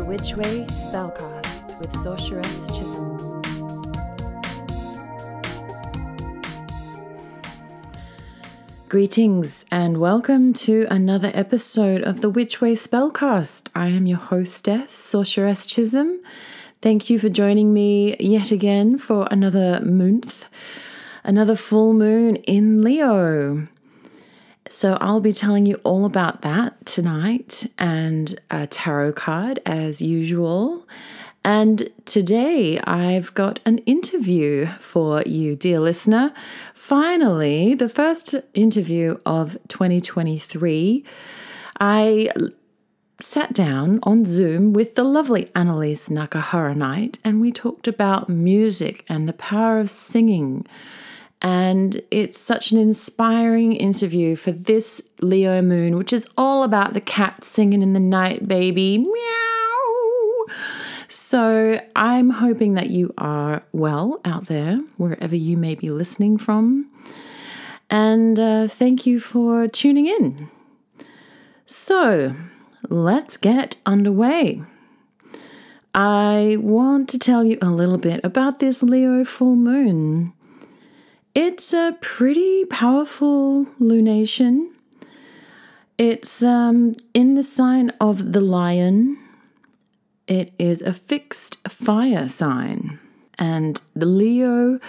The Witch Way Spellcast with Sorceress Chisholm. Greetings and welcome to another episode of the Witch Way Spellcast. I am your hostess, Sorceress Chisholm. Thank you for joining me yet again for another month, another full moon in Leo. So, I'll be telling you all about that tonight and a tarot card as usual. And today I've got an interview for you, dear listener. Finally, the first interview of 2023. I sat down on Zoom with the lovely Anneliese Nakahara Knight and we talked about music and the power of singing and it's such an inspiring interview for this Leo moon, which is all about the cat singing in the night, baby. Meow. So I'm hoping that you are well out there, wherever you may be listening from. And uh, thank you for tuning in. So let's get underway. I want to tell you a little bit about this Leo full moon. It's a pretty powerful lunation. It's um, in the sign of the lion. It is a fixed fire sign. And the Leo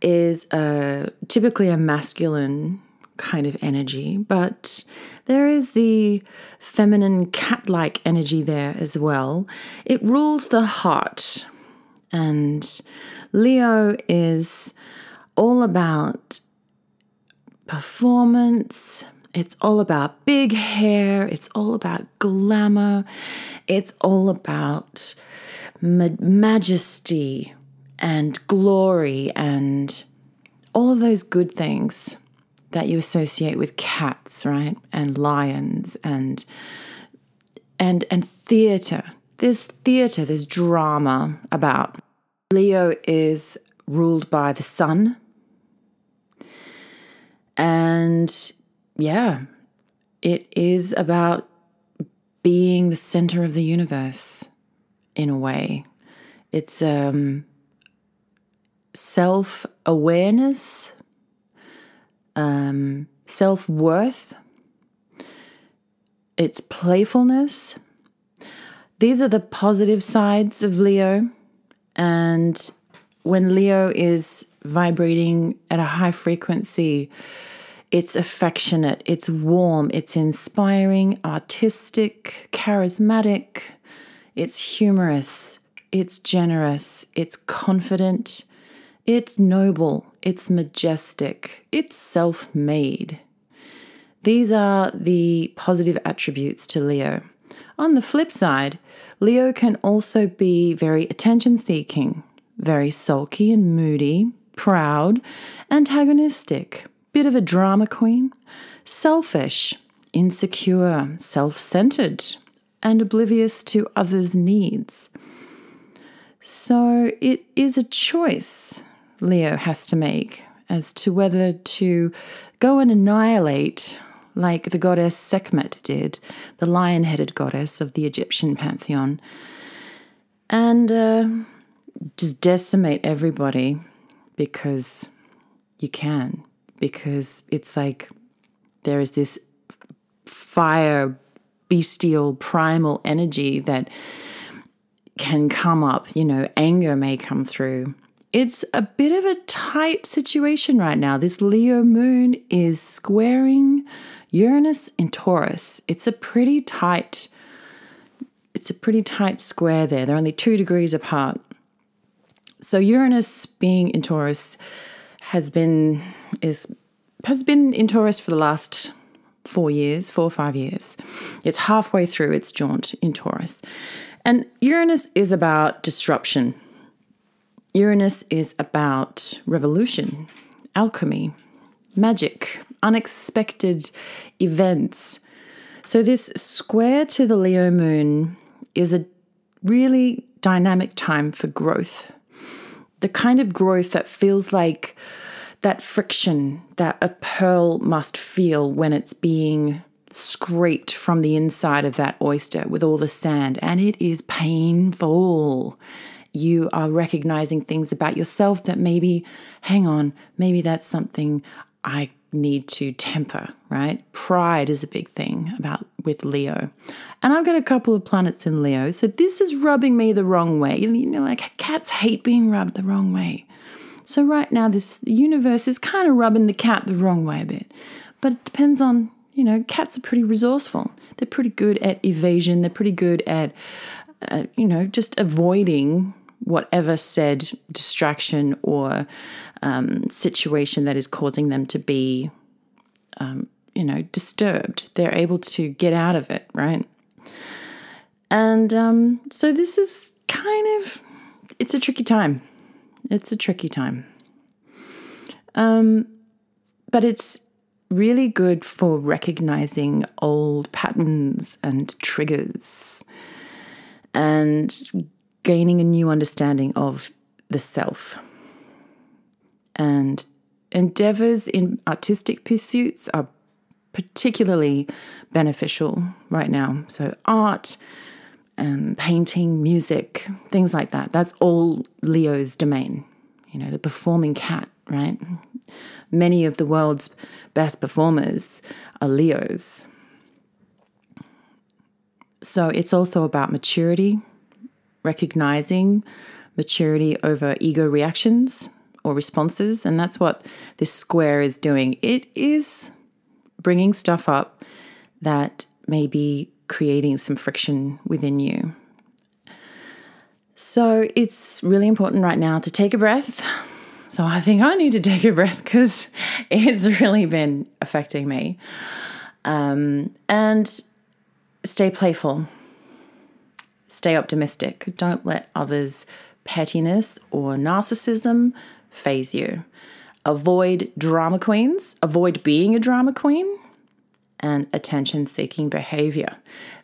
is a, typically a masculine kind of energy, but there is the feminine cat like energy there as well. It rules the heart. And Leo is all about performance. It's all about big hair. It's all about glamour. It's all about ma- majesty and glory and all of those good things that you associate with cats, right? And lions and and and theater. There's theater, there's drama about. Leo is ruled by the sun, and yeah, it is about being the center of the universe in a way. It's um, self awareness, um, self worth, it's playfulness. These are the positive sides of Leo. And when Leo is vibrating at a high frequency, it's affectionate, it's warm, it's inspiring, artistic, charismatic, it's humorous, it's generous, it's confident, it's noble, it's majestic, it's self made. These are the positive attributes to Leo. On the flip side, Leo can also be very attention seeking, very sulky and moody, proud, antagonistic, bit of a drama queen, selfish, insecure, self centered, and oblivious to others' needs. So it is a choice Leo has to make as to whether to go and annihilate, like the goddess Sekhmet did, the lion headed goddess of the Egyptian pantheon, and uh, just decimate everybody because you can, because it's like there is this fire, bestial, primal energy that can come up. You know, anger may come through. It's a bit of a tight situation right now. This Leo moon is squaring Uranus in Taurus. It's a pretty tight it's a pretty tight square there. They're only 2 degrees apart. So Uranus being in Taurus has been is has been in Taurus for the last four years, four or five years. It's halfway through its jaunt in Taurus. And Uranus is about disruption. Uranus is about revolution, alchemy, magic, unexpected events. So, this square to the Leo moon is a really dynamic time for growth the kind of growth that feels like that friction that a pearl must feel when it's being scraped from the inside of that oyster with all the sand, and it is painful. You are recognizing things about yourself that maybe, hang on, maybe that's something I need to temper, right? Pride is a big thing about with Leo. And I've got a couple of planets in Leo, so this is rubbing me the wrong way. You know, like cats hate being rubbed the wrong way. So right now this universe is kind of rubbing the cat the wrong way a bit. But it depends on, you know, cats are pretty resourceful. They're pretty good at evasion, they're pretty good at uh, you know, just avoiding whatever said distraction or um, situation that is causing them to be, um, you know, disturbed. They're able to get out of it, right? And um, so this is kind of, it's a tricky time. It's a tricky time. Um, but it's really good for recognizing old patterns and triggers and gaining a new understanding of the self. And endeavors in artistic pursuits are particularly beneficial right now. So, art, um, painting, music, things like that. That's all Leo's domain. You know, the performing cat, right? Many of the world's best performers are Leos. So, it's also about maturity recognizing maturity over ego reactions or responses. And that's what this square is doing. It is bringing stuff up that may be creating some friction within you. So it's really important right now to take a breath. So I think I need to take a breath because it's really been affecting me. Um, and stay playful. Stay optimistic. Don't let others' pettiness or narcissism phase you. Avoid drama queens, avoid being a drama queen, and attention seeking behavior.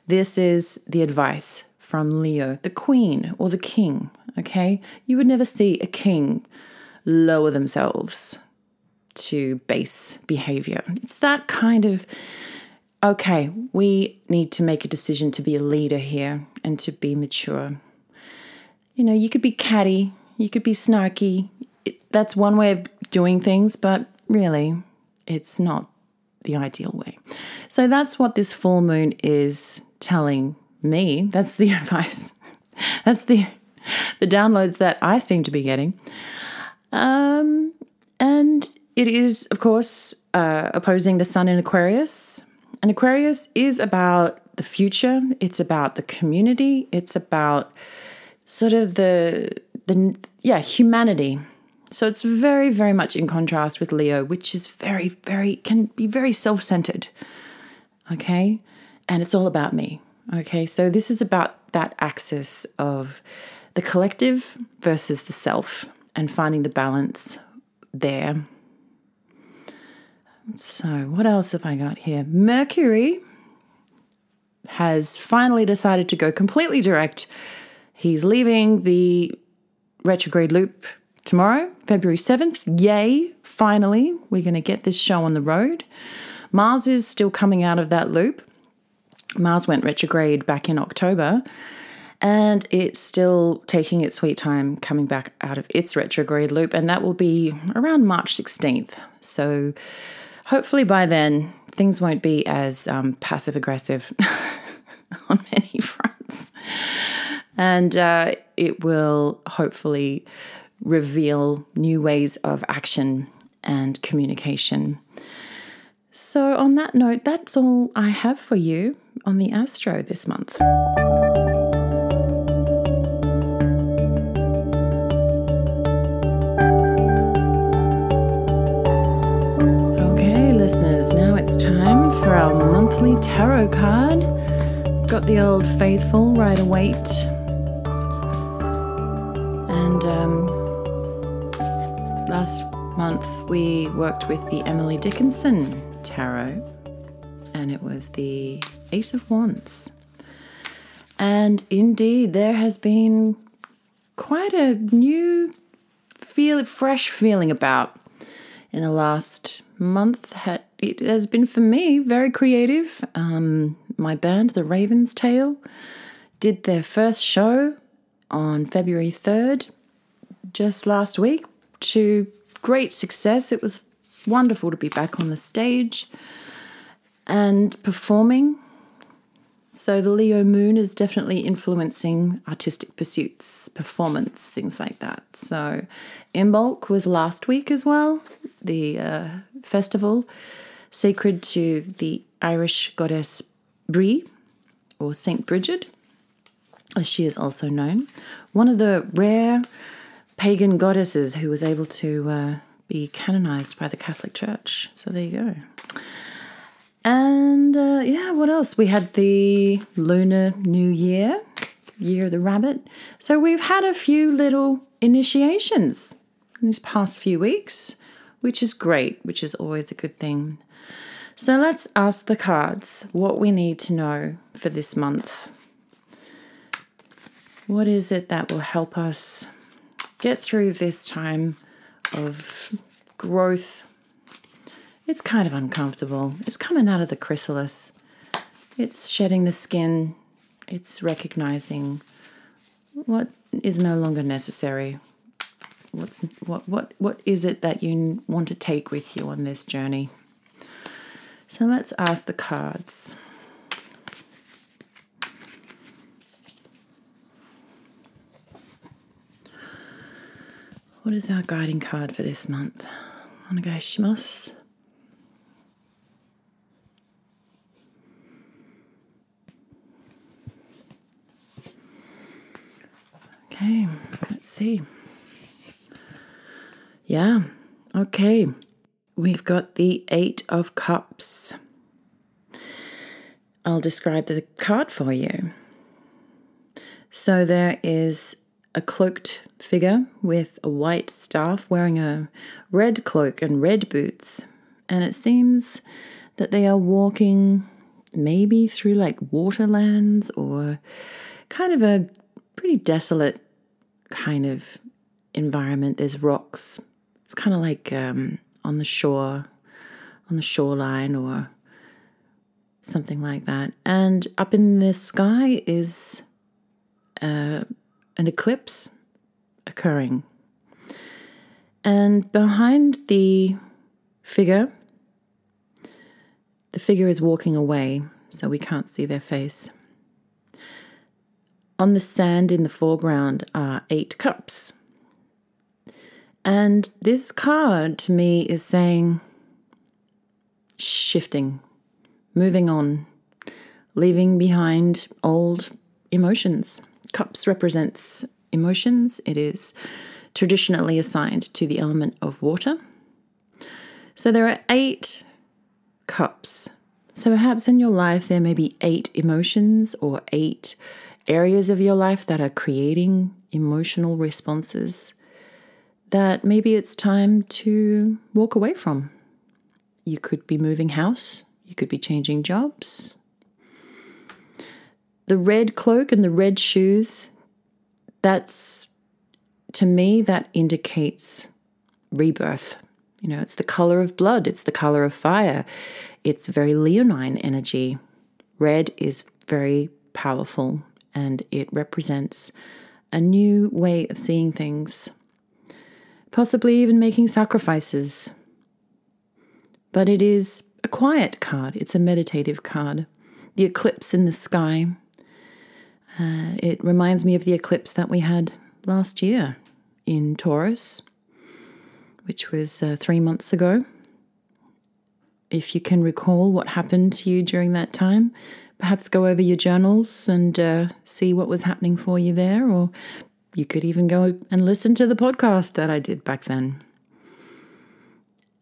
This is the advice from Leo, the queen or the king. Okay? You would never see a king lower themselves to base behavior. It's that kind of okay, we need to make a decision to be a leader here and to be mature. You know, you could be catty, you could be snarky. That's one way of doing things, but really, it's not the ideal way. So that's what this full moon is telling me. That's the advice. that's the the downloads that I seem to be getting. Um, and it is, of course, uh, opposing the sun in Aquarius. And Aquarius is about the future, it's about the community, it's about sort of the the yeah, humanity. So it's very very much in contrast with Leo, which is very very can be very self-centered. Okay? And it's all about me. Okay? So this is about that axis of the collective versus the self and finding the balance there. So, what else have I got here? Mercury has finally decided to go completely direct. He's leaving the retrograde loop tomorrow, February 7th. Yay, finally, we're going to get this show on the road. Mars is still coming out of that loop. Mars went retrograde back in October and it's still taking its sweet time coming back out of its retrograde loop, and that will be around March 16th. So hopefully by then things won't be as um, passive aggressive on many fronts. And uh, it will hopefully reveal new ways of action and communication. So, on that note, that's all I have for you on the Astro this month. Okay, listeners, now it's time for our monthly tarot card. Got the old faithful Rider Waite. And month we worked with the Emily Dickinson tarot, and it was the Ace of Wands. And indeed, there has been quite a new feel, fresh feeling about in the last month it has been for me very creative. Um, my band, The Raven's Tail, did their first show on February 3rd, just last week, to great success. It was wonderful to be back on the stage and performing. So, the Leo moon is definitely influencing artistic pursuits, performance, things like that. So, Imbolc was last week as well, the uh, festival sacred to the Irish goddess Brie, or Saint Bridget, as she is also known. One of the rare pagan goddesses who was able to uh, be canonized by the Catholic Church. So, there you go. And uh, yeah, what else? We had the Lunar New Year, Year of the Rabbit. So we've had a few little initiations in these past few weeks, which is great, which is always a good thing. So let's ask the cards what we need to know for this month. What is it that will help us get through this time of growth it's kind of uncomfortable. It's coming out of the chrysalis. It's shedding the skin. It's recognizing what is no longer necessary. What's what what what is it that you want to take with you on this journey? So let's ask the cards. What is our guiding card for this month? Onegaishimasu. Okay, let's see. Yeah, okay. We've got the Eight of Cups. I'll describe the card for you. So there is a cloaked figure with a white staff wearing a red cloak and red boots. And it seems that they are walking maybe through like waterlands or kind of a pretty desolate kind of environment. There's rocks. It's kind of like um, on the shore, on the shoreline, or something like that. And up in the sky is uh, an eclipse occurring. And behind the figure, the figure is walking away, so we can't see their face. On the sand in the foreground are eight cups. And this card to me is saying shifting, moving on, leaving behind old emotions. Cups represents emotions. It is traditionally assigned to the element of water. So there are eight cups. So perhaps in your life there may be eight emotions or eight areas of your life that are creating emotional responses that maybe it's time to walk away from. You could be moving house, you could be changing jobs. The red cloak and the red shoes, that's to me, that indicates rebirth. You know, it's the color of blood, it's the color of fire, it's very leonine energy. Red is very powerful and it represents a new way of seeing things, possibly even making sacrifices. But it is a quiet card, it's a meditative card. The eclipse in the sky. Uh, it reminds me of the eclipse that we had last year in Taurus, which was uh, three months ago. If you can recall what happened to you during that time, perhaps go over your journals and uh, see what was happening for you there, or you could even go and listen to the podcast that I did back then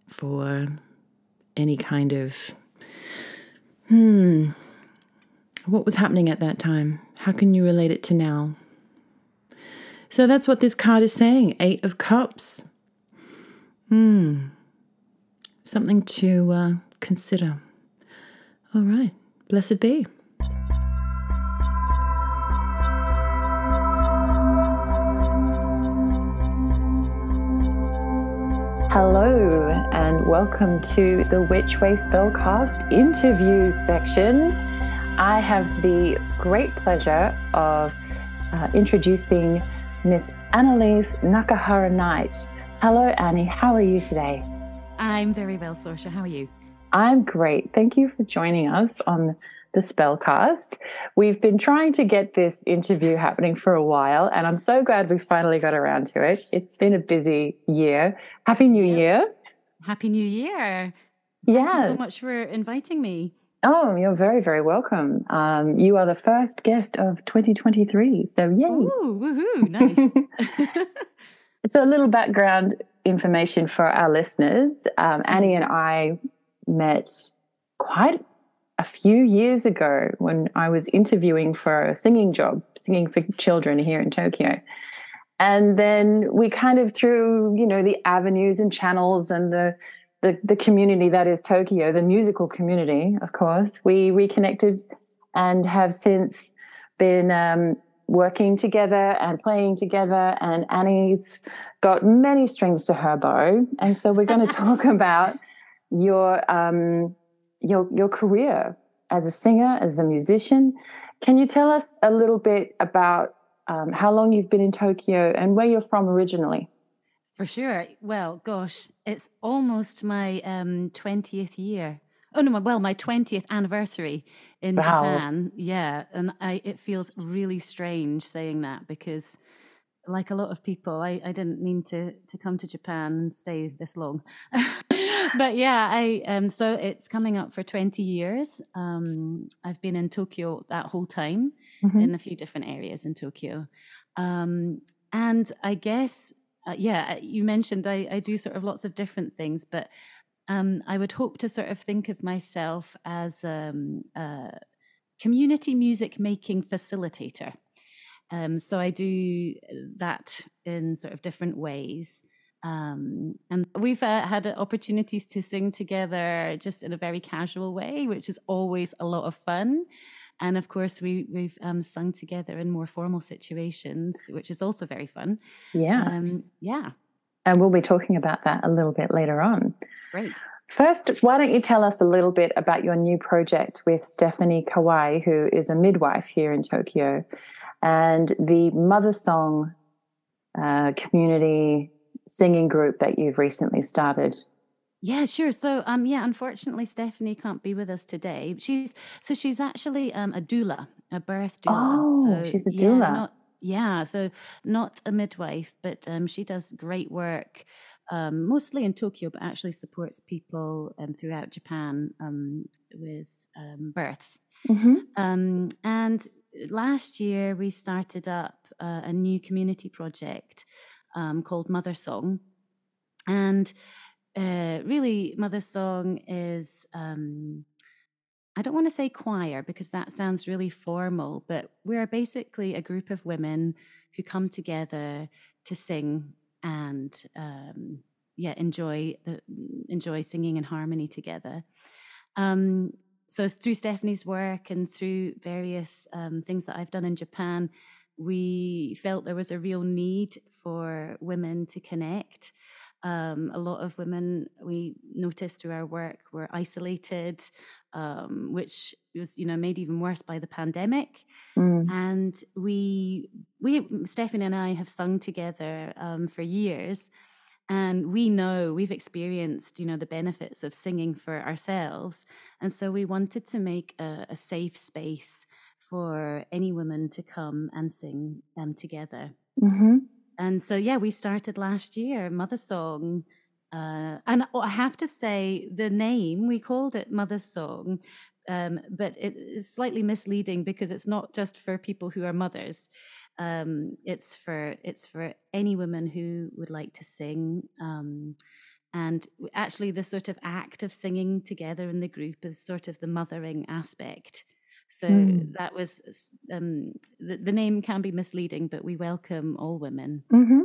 for any kind of, hmm, what was happening at that time? How can you relate it to now? So that's what this card is saying Eight of Cups. Hmm, something to uh, consider. All right. Blessed be. Hello, and welcome to the Witch Way Spellcast interview section. I have the great pleasure of uh, introducing Miss Anneliese Nakahara Knight. Hello, Annie. How are you today? I'm very well, Sorsha. How are you? I'm great. Thank you for joining us on the Spellcast. We've been trying to get this interview happening for a while, and I'm so glad we finally got around to it. It's been a busy year. Happy New yep. Year. Happy New Year. Thank you so much for inviting me. Oh, you're very, very welcome. Um, you are the first guest of 2023. So, yay. Ooh, woohoo. Nice. so, a little background information for our listeners. Um, Annie and I met quite a few years ago when I was interviewing for a singing job, singing for children here in Tokyo. And then we kind of through, you know, the avenues and channels and the the, the community that is Tokyo, the musical community, of course, we reconnected and have since been um, working together and playing together. And Annie's got many strings to her bow. And so we're going to talk about your um, your your career as a singer, as a musician. Can you tell us a little bit about um, how long you've been in Tokyo and where you're from originally? For sure. Well, gosh, it's almost my um, 20th year. Oh no, well, my 20th anniversary in wow. Japan. Yeah, and I it feels really strange saying that because like a lot of people, I, I didn't mean to to come to Japan and stay this long. but yeah, I um so it's coming up for 20 years. Um I've been in Tokyo that whole time mm-hmm. in a few different areas in Tokyo. Um and I guess uh, yeah, uh, you mentioned I, I do sort of lots of different things, but um, I would hope to sort of think of myself as um, a community music making facilitator. Um, so I do that in sort of different ways. Um, and we've uh, had opportunities to sing together just in a very casual way, which is always a lot of fun. And of course, we, we've um, sung together in more formal situations, which is also very fun. Yes. Um, yeah. And we'll be talking about that a little bit later on. Great. First, why don't you tell us a little bit about your new project with Stephanie Kawai, who is a midwife here in Tokyo, and the Mother Song uh, community singing group that you've recently started. Yeah, sure. So, um, yeah, unfortunately, Stephanie can't be with us today. She's so she's actually um, a doula, a birth doula. Oh, so, she's a doula. Yeah, not, yeah, so not a midwife, but um, she does great work, um, mostly in Tokyo, but actually supports people um, throughout Japan um, with um, births. Mm-hmm. Um, and last year, we started up uh, a new community project um, called Mother Song. And uh, really, Mother Song is, um, I don't want to say choir because that sounds really formal, but we're basically a group of women who come together to sing and um, yeah, enjoy the, enjoy singing in harmony together. Um, so through Stephanie's work and through various um, things that I've done in Japan, we felt there was a real need for women to connect. Um, a lot of women we noticed through our work were isolated, um, which was you know made even worse by the pandemic. Mm. And we we Stephanie and I have sung together um, for years, and we know we've experienced you know the benefits of singing for ourselves, and so we wanted to make a, a safe space for any women to come and sing um, together. Mm-hmm. And so, yeah, we started last year, Mother Song. Uh, and I have to say, the name, we called it Mother Song, um, but it is slightly misleading because it's not just for people who are mothers. Um, it's for it's for any woman who would like to sing. Um, and actually, the sort of act of singing together in the group is sort of the mothering aspect so mm. that was um, the, the, name can be misleading, but we welcome all women. Mm-hmm.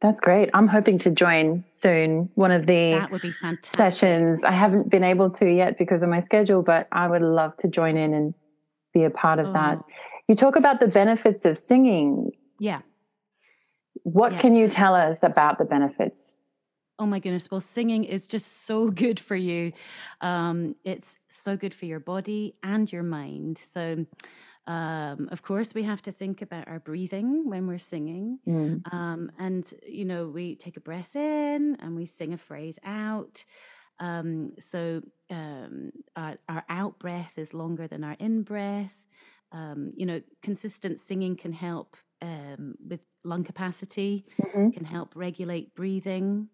That's great. I'm hoping to join soon. One of the that would be fantastic. sessions. I haven't been able to yet because of my schedule, but I would love to join in and be a part of oh. that. You talk about the benefits of singing. Yeah. What can you tell us about the benefits? Oh my goodness. Well, singing is just so good for you. Um, it's so good for your body and your mind. So, um, of course, we have to think about our breathing when we're singing. Mm. Um, and, you know, we take a breath in and we sing a phrase out. Um, so um, our, our out breath is longer than our in breath. Um, you know, consistent singing can help um, with lung capacity, hmm can help regulate breathing.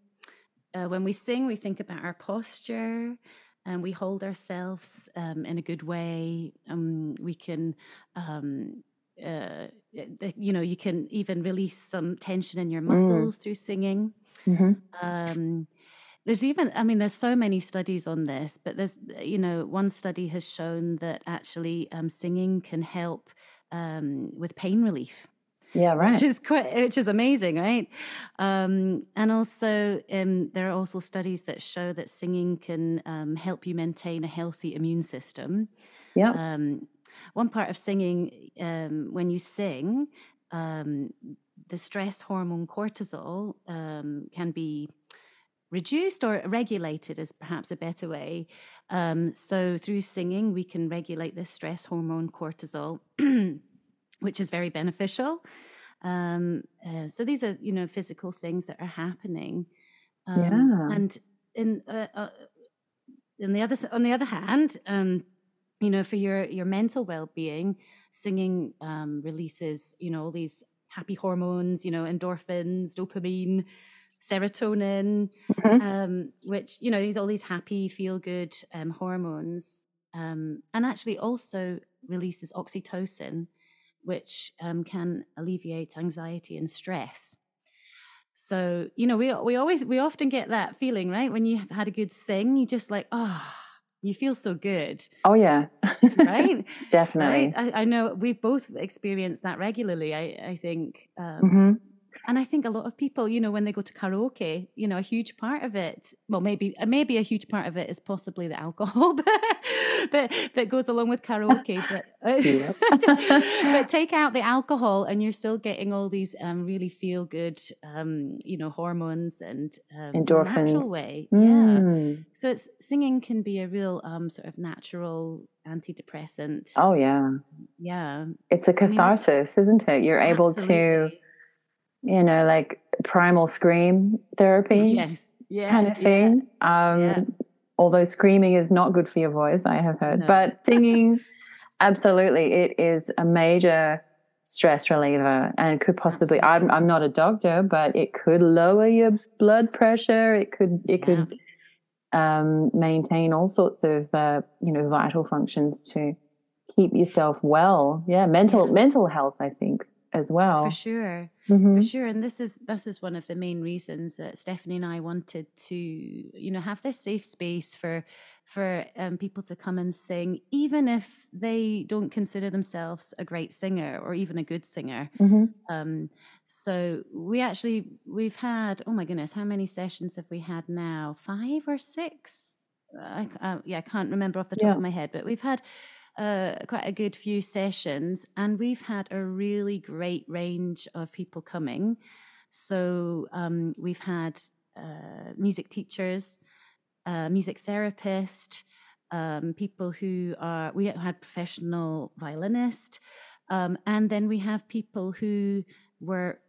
Uh, when we sing, we think about our posture and we hold ourselves um, in a good way. Um, we can, um, uh, you know, you can even release some tension in your Mm. muscles through singing. hmm Um, there's even, I mean, there's so many studies on this, but there's, you know, one study has shown that actually um, singing can help um, with pain relief Yeah, right. which is quite which is amazing right um, and also um, there are also studies that show that singing can um, help you maintain a healthy immune system Yeah. um, one part of singing um, when you sing um, the stress hormone cortisol um, can be reduced or regulated is perhaps a better way um, so through singing we can regulate the stress hormone cortisol which is very beneficial. Um, uh, so these are, you know, physical things that are happening. Um, Yeah. and in uh, uh, in the other on the other hand, um, you know, for your your mental well being, singing um, releases, you know, all these happy hormones, you know, endorphins, dopamine, serotonin, hmm um, which you know these all these happy feel good um, hormones um, and actually also releases oxytocin which um, can alleviate anxiety and stress. So you know we we always we often get that feeling right? When you have had a good sing you just like oh you feel so good. Oh, yeah. right? Definitely. right? I, I know we've both experienced that regularly i i think um, hmm and I think a lot of people, you know, when they go to karaoke, you know, a huge part of it, well, maybe uh, maybe a huge part of it is possibly the alcohol that that goes along with karaoke. But uh, but take out the alcohol, and you're still getting all these um, really feel good, um, you know, hormones and um, in a natural Endorphins. way. Yeah. Mm. So it's singing can be a real um, sort of natural antidepressant. Oh, yeah. Yeah, It's a I mean, it's catharsis, isn't it? You're able to, absolutely. You know, like primal scream therapy Yes. Yeah. kind of thing. Yeah. Um, although screaming is not good for your voice, I have heard, No. but singing, absolutely, it is a major stress reliever and could possibly. I'm, I'm not a doctor, but it could lower your blood pressure. It could. It Yeah. could um, maintain all sorts of uh, you know vital functions to keep yourself well. Yeah, mental Yeah. mental health, I think, as well. For sure. hmm For sure. And this is this is one of the main reasons that Stephanie and I wanted to, you know, have this safe space for for um, people to come and sing, even if they don't consider themselves a great singer or even a good singer. hmm Um, so we actually we've had oh my goodness, how many sessions have we had now? Five or six? I, uh, yeah, I can't remember off the top Yeah. of my head, but we've had uh, quite a good few sessions, and we've had a really great range of people coming. So um, we've had uh, music teachers, uh, music therapist, um, people who are we had professional violinist, um, and then we have people who were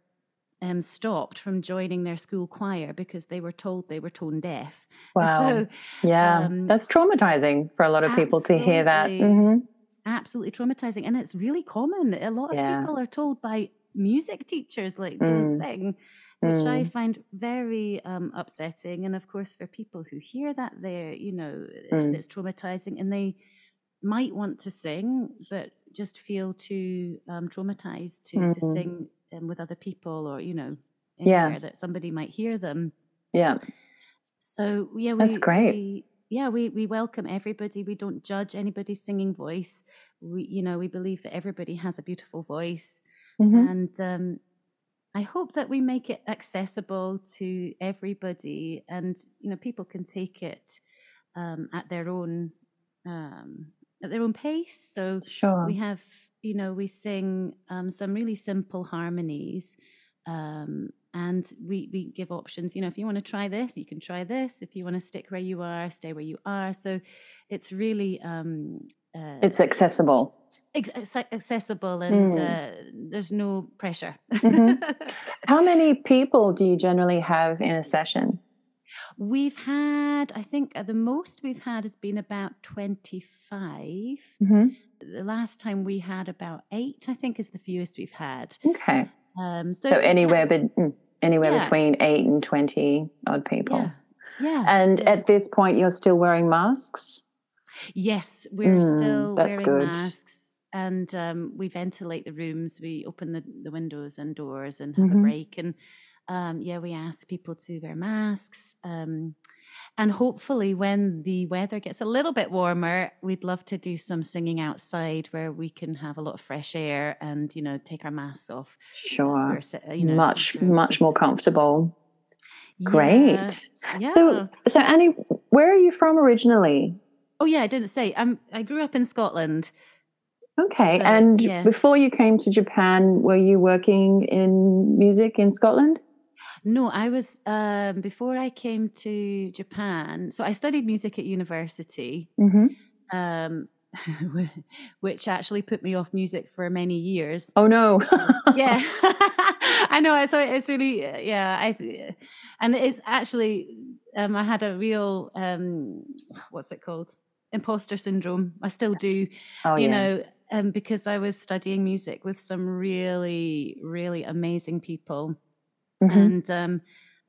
um, stopped from joining their school choir because they were told they were tone deaf. Wow. So Yeah, um, that's traumatizing for a lot of people to hear that. absolutely, hmm absolutely traumatizing, and it's really common. A lot of Yeah. people are told by music teachers like don't Mm, sing, which I mm, find very um, upsetting. And of course, for people who hear that, they're you know mm, it's traumatizing, and they might want to sing, but just feel too um, traumatized to to mm. sing um, with other people, or you know Yeah, that somebody might hear them. yeah, So yeah, we, that's great. we yeah we we welcome everybody. We don't judge anybody's singing voice. We you know we believe that everybody has a beautiful voice, hmm and um, I hope that we make it accessible to everybody, and you know people can take it um, at their own um, at their own pace. So sure. we have you know we sing um, some really simple harmonies um, and we we give options. You know, if you want to try this, you can try this. If you want to stick where you are, stay where you are. So it's really um, uh, it's accessible. Ex- accessible, and mm. uh, there's no pressure. mm-hmm. How many people do you generally have in a session? We've had, I think, uh, the most we've had has been about 25. Mm-hmm. The last time we had about eight, I think, is the fewest we've had. Okay. Um, so, so anywhere, mm, anywhere yeah. between eight and 20 odd people. Yeah. yeah. And at this point, you're still wearing masks? Yes, we're mm, still wearing good. masks and um, we ventilate the rooms. We open the, the windows and doors and have mm-hmm. a break. And um, yeah, we ask people to wear masks. Um, and hopefully, when the weather gets a little bit warmer, we'd love to do some singing outside where we can have a lot of fresh air and, you know, take our masks off. Sure. You know, much, much more comfortable. Great. Yeah. So, so, Annie, where are you from originally? Oh, yeah, I didn't say. I'm, I grew up in Scotland. Okay. So, and yeah. before you came to Japan, were you working in music in Scotland? No, I was um, before I came to Japan. So I studied music at university, mm-hmm. um, which actually put me off music for many years. Oh no! yeah, I know. So it's really yeah. I and it's actually um, I had a real um, what's it called imposter syndrome. I still do. Oh, you yeah. know. Um, because I was studying music with some really, really amazing people Mm-hmm. And um,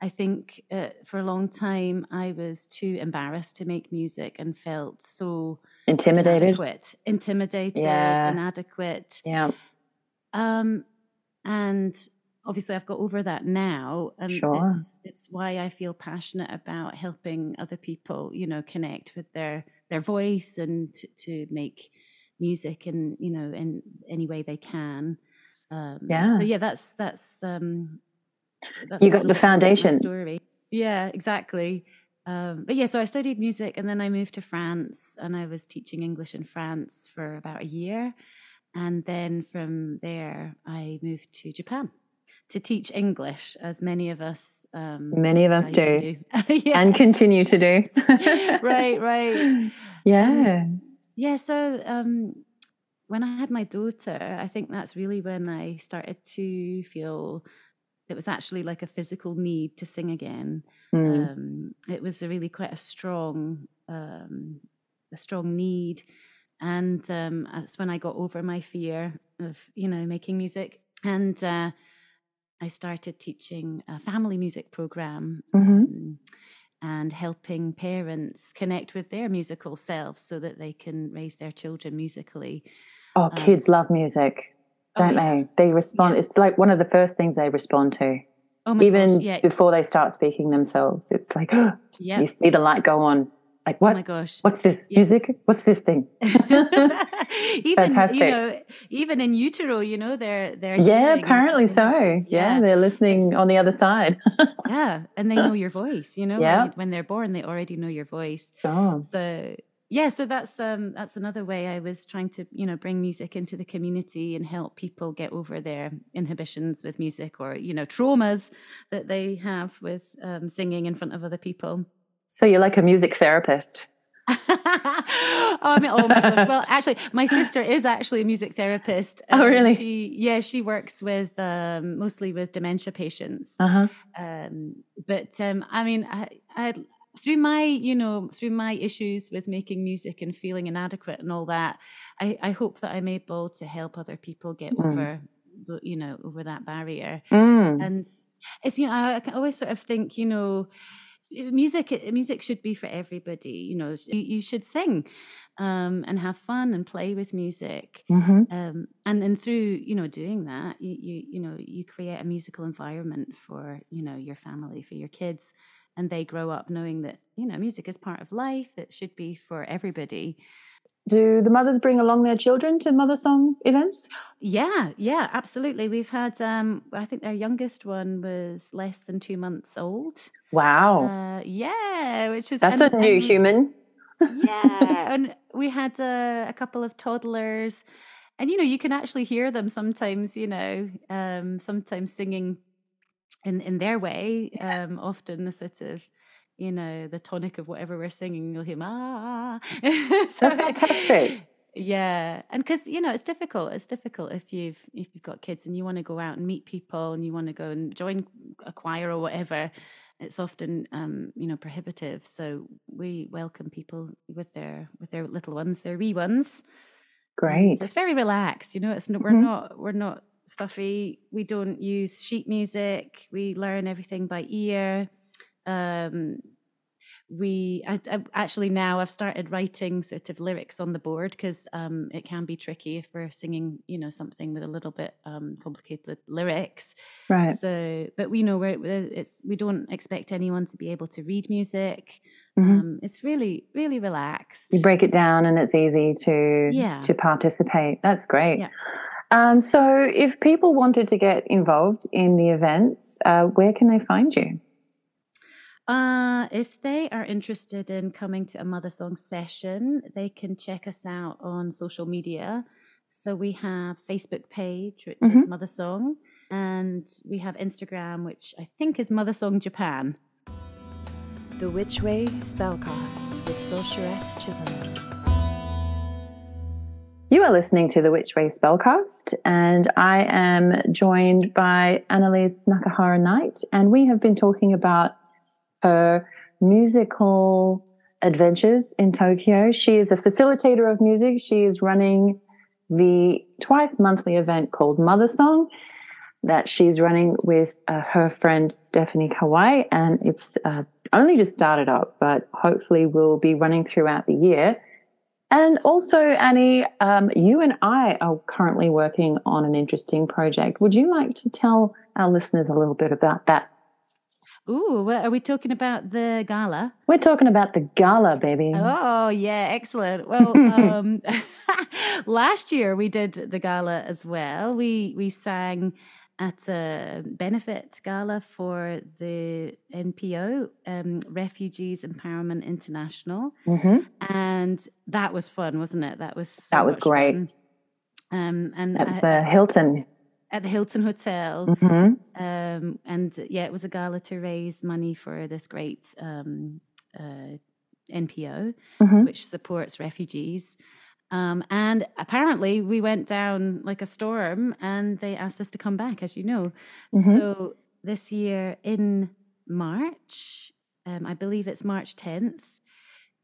I think uh, for a long time I was too embarrassed to make music and felt so intimidated, inadequate, intimidated, yeah. inadequate. Yeah. Um, and obviously I've got over that now, and sure. it's it's why I feel passionate about helping other people, you know, connect with their their voice and to, to make music and you know in any way they can. Um, yeah. So yeah, that's that's um, you got the foundation story. Yeah, exactly. Um, but yeah, so I studied music and then I moved to France and I was teaching English in France for about a year. And then from there, I moved to Japan to teach English, as many of us um, many of us do, do. yeah. and continue to do. right, right. Yeah, um, yeah. So um, when I had my daughter, I think that's really when I started to feel it was actually like a physical need to sing again. Mm. Um, it was a really quite a strong, um, a strong need, and um, that's when I got over my fear of you know making music, and uh, I started teaching a family music program. Mm-hmm. Um, and helping parents connect with their musical selves so that they can raise their children musically. Oh, kids um, love music. Oh, don't oh, yeah. they? They respond. Yeah. It's like one of the first things they respond to. Oh Even gosh, yeah. before they start speaking themselves, it's like oh, you see the light go on. Like oh what? Oh my gosh! What's this music? What's this thing? even Fantastic. you know, even in utero, you know, they're they're yeah, apparently so. Yeah. they're listening it's, on the other side. yeah, and they know your voice. You know, yeah. when, when they're born, they already know your voice. Oh. So yeah so that's um that's another way i was trying to you know bring music into the community and help people get over their inhibitions with music or you know traumas that they have with um, singing in front of other people so you're like a music therapist oh, I mean, oh my gosh. Well, actually, my sister is actually a music therapist. Oh, really? She, yeah, she works with um, mostly with dementia patients. Uh-huh. Um, but um, I mean, I, I, through my you know through my issues with making music and feeling inadequate and all that i i hope that i'm able to help other people get mm. over the, you know over that barrier mm. and it's you know i, I always sort of think you know music music should be for everybody you know you, you should sing um, and have fun and play with music mm-hmm. um, and then through you know doing that you, you you know you create a musical environment for you know your family for your kids and they grow up knowing that you know music is part of life it should be for everybody. Do the mothers bring along their children to mother song events? Yeah yeah absolutely. We've had um i think their youngest one was less than two months old. Wow. Uh, yeah which is that's and, a new and, human. Yeah and we had uh, a couple of toddlers. And you know you can actually hear them sometimes you know um sometimes singing in in their way. Um, often the sort of you know the tonic of whatever we're singing, you'll hear ah. so, That's fantastic. Yeah, and because you know it's difficult. It's difficult if you've if you've got kids and you want to go out and meet people and you want to go and join a choir or whatever. It's often um, you know prohibitive. So we welcome people with their with their little ones, their wee ones. Great. So it's very relaxed. You know, it's not. we're mm-hmm. not we're not stuffy. We don't use sheet music. We learn everything by ear. Um, we I, I, actually now I've started writing sort of lyrics on the board because um, it can be tricky if we're singing, you know, something with a little bit um, complicated lyrics. Right. So, but we know we're it's we don't expect anyone to be able to read music. Mm-hmm. Um, it's really really relaxed. You break it down and it's easy to yeah. to participate. That's great. Yeah. Um, so, if people wanted to get involved in the events, uh, where can they find you? Uh, if they are interested in coming to a Mother Song session, they can check us out on social media. So we have Facebook page, which mm-hmm. is Mother Song, and we have Instagram, which I think is Mother Song Japan. The Witch Way Spellcast with Sorceress Chisholm. You are listening to the Witch Way Spellcast, and I am joined by Anneliese Nakahara Knight, and we have been talking about her musical adventures in Tokyo. She is a facilitator of music. She is running the twice monthly event called Mother Song that she's running with uh, her friend Stephanie Kawai, and it's uh, only just started up, but hopefully will be running throughout the year. And also, Annie, um, you and I are currently working on an interesting project. Would you like to tell our listeners a little bit about that Ooh, are we talking about the gala? We're talking about the gala, baby. Oh, yeah, excellent. Well, um, last year we did the gala as well. We we sang at a benefit gala for the NPO, um, Refugees Empowerment International, mm-hmm. and that was fun, wasn't it? That was so that was great. Fun. Um, and at the Hilton at the Hilton Hotel. Mm-hmm. Um, and yeah, it was a gala to raise money for this great um, uh, NPO, mm-hmm. which supports refugees. Um, and apparently, we went down like a storm, and they asked us to come back, as you know. Mm-hmm. So this year in March, um, I believe it's March 10th,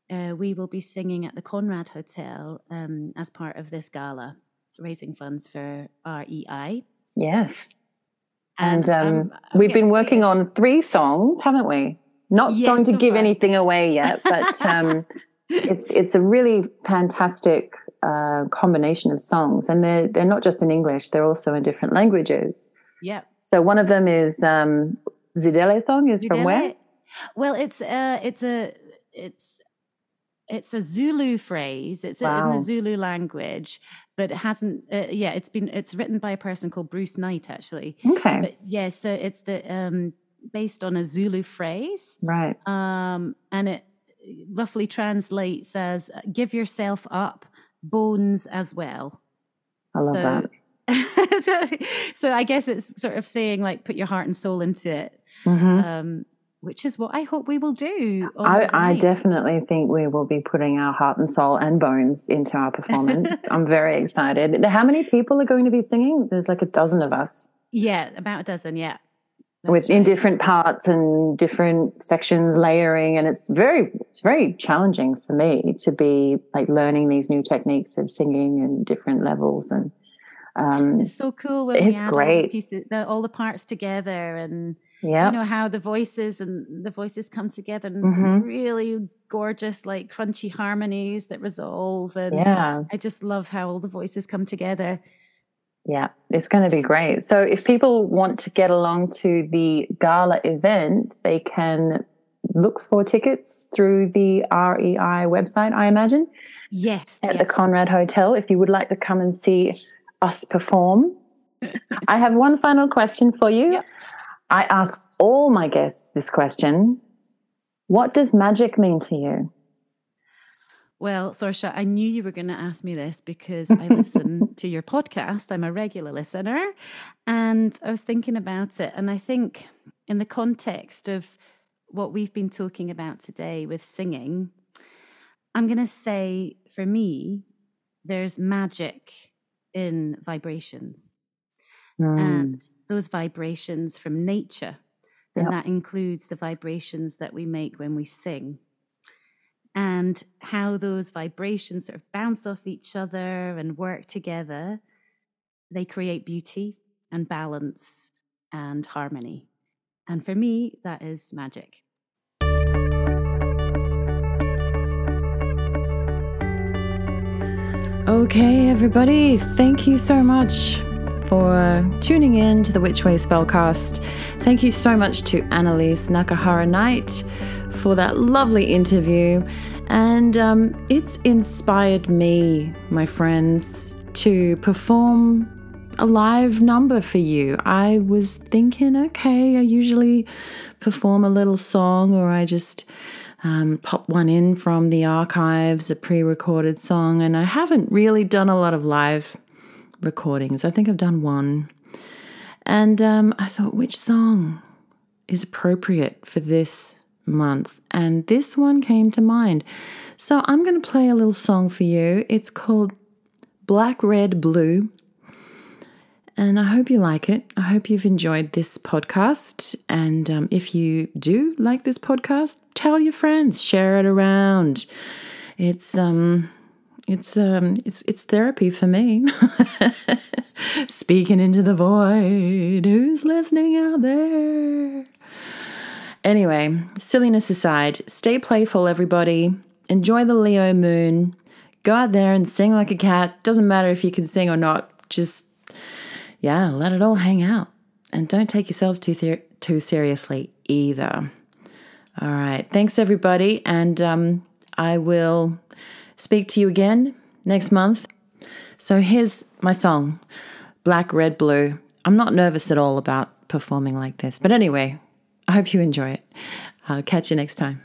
uh, we will be singing at the Conrad Hotel um, as part of this gala, raising funds for REI. Yes. And, um, um, we've been working on three songs, haven't we? Not yes, going to so give far. anything away yet, but um, it's it's a really fantastic uh, combination of songs, and they're they're not just in English; they're also in different languages. Yeah. So one of them is um, Zidele song is Zidele? from where? Well, it's uh, it's a it's it's a Zulu phrase. It's wow. in the Zulu language, but it hasn't. Uh, yeah, it's been it's written by a person called Bruce Knight actually. Okay. But yeah, so it's the um based on a Zulu phrase, right? Um, and it roughly translates as "give yourself up, bones as well." I love so, that. so, so I guess it's sort of saying like put your heart and soul into it. Mm-hmm. Um, which is what I hope we will do. I, I, definitely think we will be putting our heart and soul and bones into our performance. I'm very excited. How many people are going to be singing? There's like a dozen of us. Yeah, about a dozen. Yeah. With right. in different parts and different sections layering and it's very it's very challenging for me to be like learning these new techniques of singing and different levels and um, it's so cool when it's great. All the, pieces, the, all the parts together, and yeah, you know how the voices and the voices come together, and mm-hmm. some really gorgeous, like crunchy harmonies that resolve. And yeah, I just love how all the voices come together. Yeah, it's going to be great. So, if people want to get along to the gala event, they can look for tickets through the REI website, I imagine. Yes. At yes. the Conrad Hotel. If you would like to come and see us perform. I have one final question for you. Yep. I ask all my guests this question What does magic mean to you? Well, Sorsha, I knew you were going to ask me this because I listen to your podcast. I'm a regular listener. And I was thinking about it. And I think in the context of what we've been talking about today with singing, I'm going to say for me, there's magic in vibrations. Mm. And those vibrations from nature, and Yep. that includes the vibrations that we make when we sing. And how those vibrations sort of bounce off each other and work together, they create beauty and balance and harmony. And for me, that is magic. Okay, everybody, thank you so much for tuning in to the Witch Way Spellcast. Thank you so much to Anneliese Nakahara Knight for that lovely interview. And um, it's inspired me, my friends, to perform a live number for you. I was thinking, okay, I usually perform a little song or I just um, pop one in from the archives, a pre recorded song, and I haven't really done a lot of live recordings. I think I've done one. And um, I thought, which song is appropriate for this month? And this one came to mind. So I'm going to play a little song for you. It's called Black, Red, Blue. And I hope you like it. I hope you've enjoyed this podcast. And um, if you do like this podcast, tell your friends, share it around. It's um, it's um, it's it's therapy for me. Speaking into the void. Who's listening out there? Anyway, silliness aside, stay playful, everybody. Enjoy the Leo moon. Go out there and sing like a cat. Doesn't matter if you can sing or not. Just yeah, let it all hang out. And don't take yourselves too ther- too seriously either. All right. Thanks, everybody. And um, I will speak to you again next month. So here's my song Black, Red, Blue. I'm not nervous at all about performing like this. But anyway, I hope you enjoy it. I'll catch you next time.